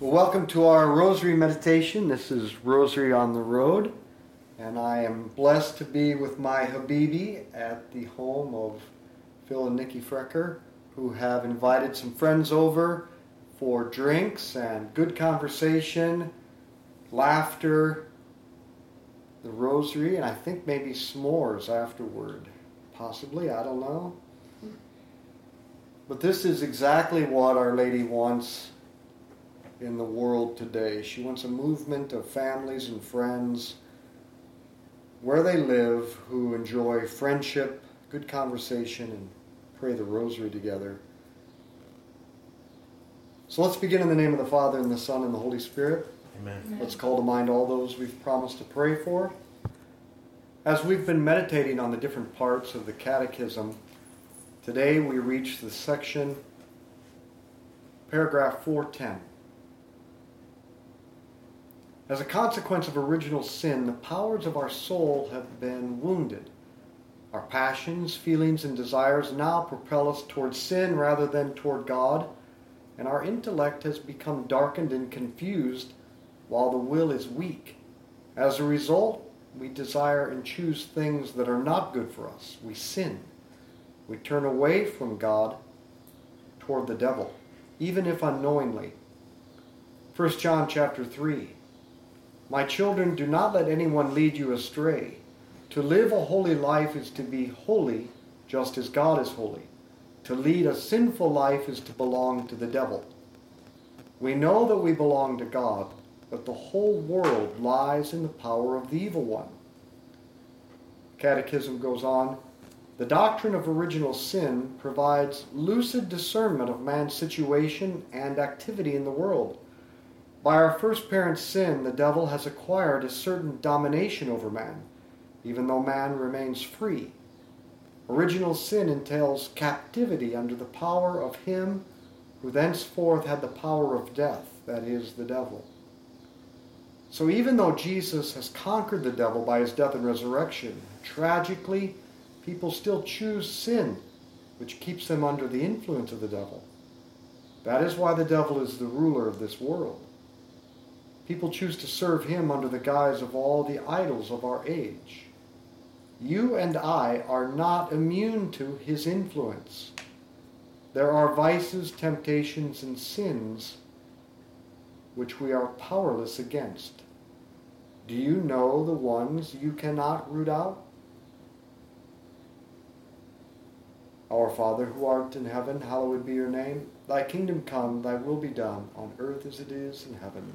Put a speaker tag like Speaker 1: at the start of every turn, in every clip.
Speaker 1: Welcome to our Rosary meditation. This is Rosary on the Road, and I am blessed to be with my Habibi at the home of Phil and Nikki Frecker, who have invited some friends over for drinks and good conversation, laughter, the Rosary, and I think maybe s'mores afterward. Possibly, I don't know. But this is exactly what Our Lady wants in the world today. She wants a movement of families and friends where they live who enjoy friendship, good conversation, and pray the rosary together. So let's begin in the name of the Father, and the Son, and the Holy Spirit.
Speaker 2: Amen.
Speaker 1: Let's call to mind all those we've promised to pray for. As we've been meditating on the different parts of the Catechism, today we reach the section, paragraph 410. As a consequence of original sin, the powers of our soul have been wounded. Our passions, feelings, and desires now propel us toward sin rather than toward God, and our intellect has become darkened and confused while the will is weak. As a result, we desire and choose things that are not good for us. We sin. We turn away from God toward the devil, even if unknowingly. 1 John chapter 3 my children, do not let anyone lead you astray. To live a holy life is to be holy just as God is holy. To lead a sinful life is to belong to the devil. We know that we belong to God, but the whole world lies in the power of the evil one. Catechism goes on The doctrine of original sin provides lucid discernment of man's situation and activity in the world by our first parent's sin, the devil has acquired a certain domination over man, even though man remains free. Original sin entails captivity under the power of him who thenceforth had the power of death, that is, the devil. So even though Jesus has conquered the devil by his death and resurrection, tragically, people still choose sin, which keeps them under the influence of the devil. That is why the devil is the ruler of this world. People choose to serve him under the guise of all the idols of our age. You and I are not immune to his influence. There are vices, temptations, and sins which we are powerless against. Do you know the ones you cannot root out? Our Father, who art in heaven, hallowed be your name. Thy kingdom come, thy will be done, on earth as it is in heaven.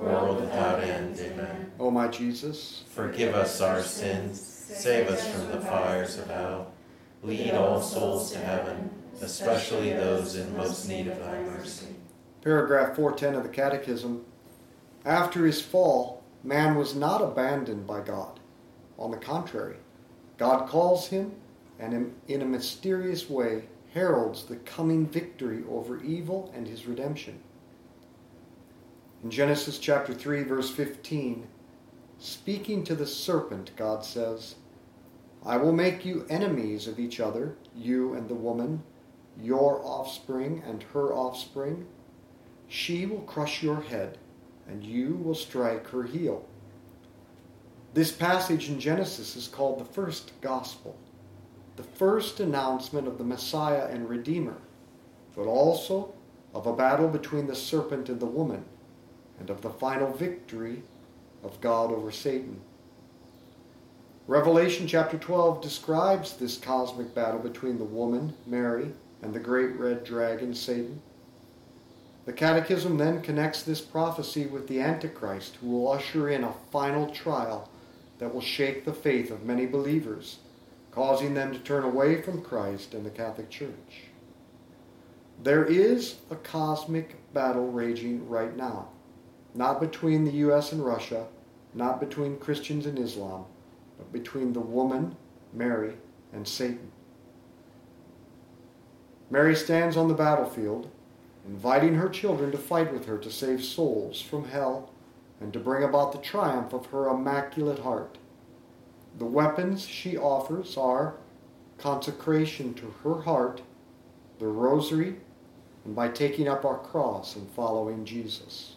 Speaker 2: world without end. Amen.
Speaker 1: O my Jesus,
Speaker 2: Forgive us our sins, save us from the fires of hell. Lead all souls to heaven, especially those in most need of thy mercy.
Speaker 1: paragraph 410 of the Catechism. After his fall, man was not abandoned by God. On the contrary, God calls him and in- in a mysterious way heralds the coming victory over evil and his redemption. In Genesis chapter 3 verse 15, speaking to the serpent, God says, I will make you enemies of each other, you and the woman, your offspring and her offspring. She will crush your head, and you will strike her heel. This passage in Genesis is called the first gospel, the first announcement of the Messiah and Redeemer, but also of a battle between the serpent and the woman, and of the final victory of God over Satan. Revelation chapter 12 describes this cosmic battle between the woman, Mary, and the great red dragon, Satan. The Catechism then connects this prophecy with the Antichrist, who will usher in a final trial that will shake the faith of many believers, causing them to turn away from Christ and the Catholic Church. There is a cosmic battle raging right now, not between the U.S. and Russia, not between Christians and Islam, but between the woman, Mary, and Satan. Mary stands on the battlefield, inviting her children to fight with her to save souls from hell and to bring about the triumph of her immaculate heart. The weapons she offers are consecration to her heart, the rosary, and by taking up our cross and following Jesus.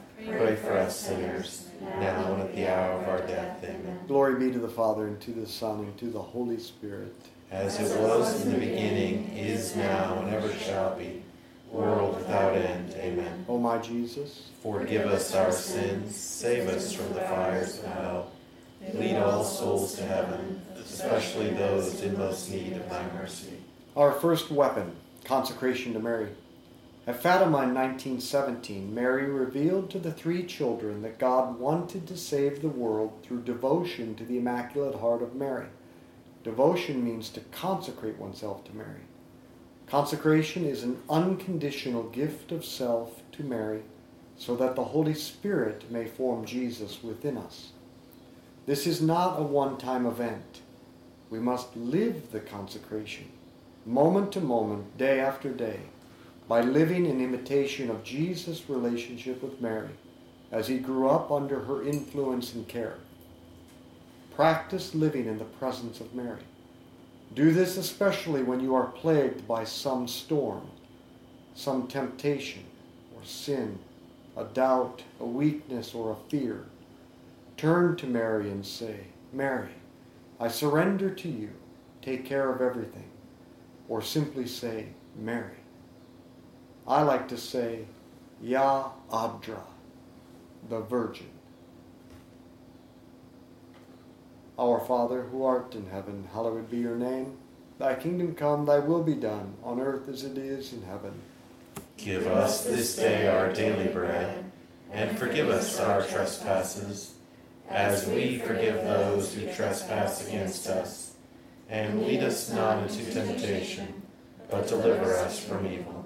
Speaker 2: pray for us sinners, now and at the hour of our death. Amen.
Speaker 1: Glory be to the Father, and to the Son, and to the Holy Spirit.
Speaker 2: As it was in the beginning, is now, and ever shall be, world without end. Amen.
Speaker 1: O my Jesus,
Speaker 2: Forgive us our sins, save us from the fires of hell. Lead all souls to heaven, especially those in most need of thy mercy.
Speaker 1: our first weapon, consecration to Mary. At Fatima in 1917, Mary revealed to the three children that God wanted to save the world through devotion to the Immaculate Heart of Mary. Devotion means to consecrate oneself to Mary. Consecration is an unconditional gift of self to Mary so that the Holy Spirit may form Jesus within us. This is not a one time event. We must live the consecration, moment to moment, day after day, by living in imitation of Jesus' relationship with Mary as he grew up under her influence and care. Practice living in the presence of Mary. Do this especially when you are plagued by some storm, some temptation or sin, a doubt, a weakness, or a fear. Turn to Mary and say, Mary, I surrender to you. Take care of everything. Or simply say, Mary. I like to say, Ya Abdra, the Virgin. Our Father, who art in heaven, hallowed be your name. Thy kingdom come, thy will be done, on earth as it is in heaven.
Speaker 2: Give us this day our daily bread, and forgive us our trespasses, as we forgive those who trespass against us. And lead us not into temptation, but deliver us from evil.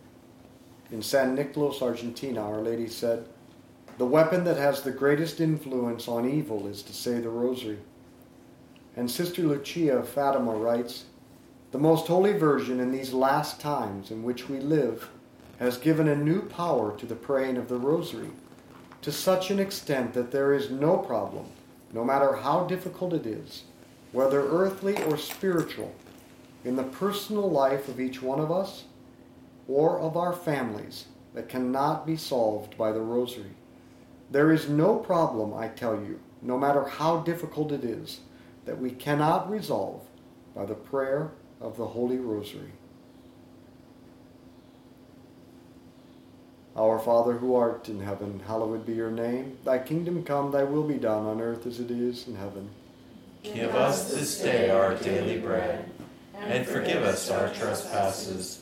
Speaker 1: in San Nicolas, Argentina, Our Lady said, The weapon that has the greatest influence on evil is to say the Rosary. And Sister Lucia of Fatima writes, The Most Holy Virgin in these last times in which we live has given a new power to the praying of the Rosary, to such an extent that there is no problem, no matter how difficult it is, whether earthly or spiritual, in the personal life of each one of us or of our families that cannot be solved by the Rosary. There is no problem, I tell you, no matter how difficult it is, that we cannot resolve by the prayer of the Holy Rosary. Our Father who art in heaven, hallowed be your name. Thy kingdom come, thy will be done on earth as it is in heaven.
Speaker 2: Give us this day our daily bread, and forgive us our trespasses,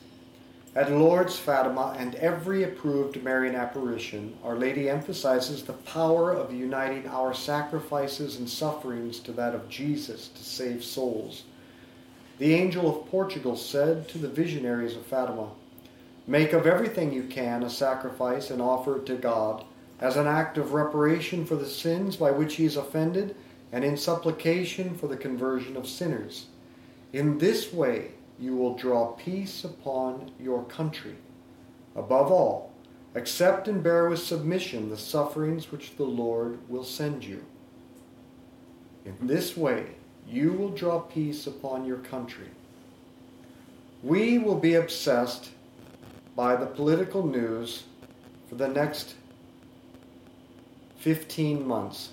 Speaker 1: At Lourdes, Fatima, and every approved Marian apparition, Our Lady emphasizes the power of uniting our sacrifices and sufferings to that of Jesus to save souls. The angel of Portugal said to the visionaries of Fatima, Make of everything you can a sacrifice and offer it to God as an act of reparation for the sins by which he is offended and in supplication for the conversion of sinners. In this way, you will draw peace upon your country. Above all, Accept and bear with submission the sufferings which the Lord will send you. In this way, you will draw peace upon your country. We will be obsessed by the political news for the next 15 months,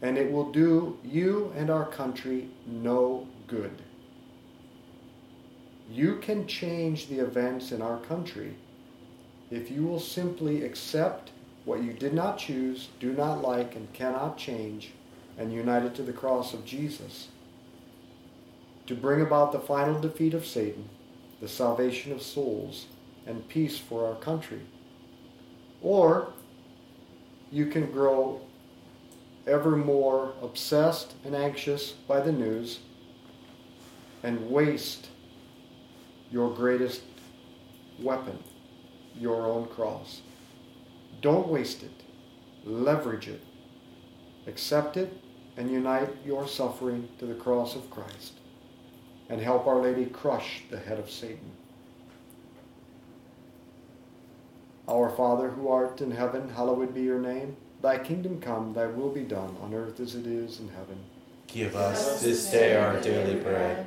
Speaker 1: and it will do you and our country no good. You can change the events in our country if you will simply accept what you did not choose, do not like, and cannot change, and unite it to the cross of Jesus to bring about the final defeat of Satan, the salvation of souls, and peace for our country. Or you can grow ever more obsessed and anxious by the news and waste your greatest weapon, your own cross. Don't waste it. Leverage it. Accept it and unite your suffering to the cross of Christ and help Our Lady crush the head of Satan. Our Father who art in heaven, hallowed be your name. Thy kingdom come, thy will be done, on earth as it is in heaven.
Speaker 2: Give us this day our daily bread,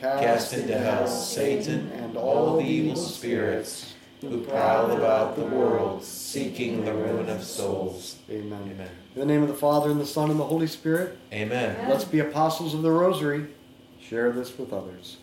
Speaker 2: cast into hell Satan and all the evil spirits who prowl about the world, seeking the ruin of souls.
Speaker 1: Amen.
Speaker 2: Amen.
Speaker 1: In the name of the Father, and the Son, and the Holy Spirit,
Speaker 2: Amen.
Speaker 1: let's be apostles of the Rosary. Share this with others.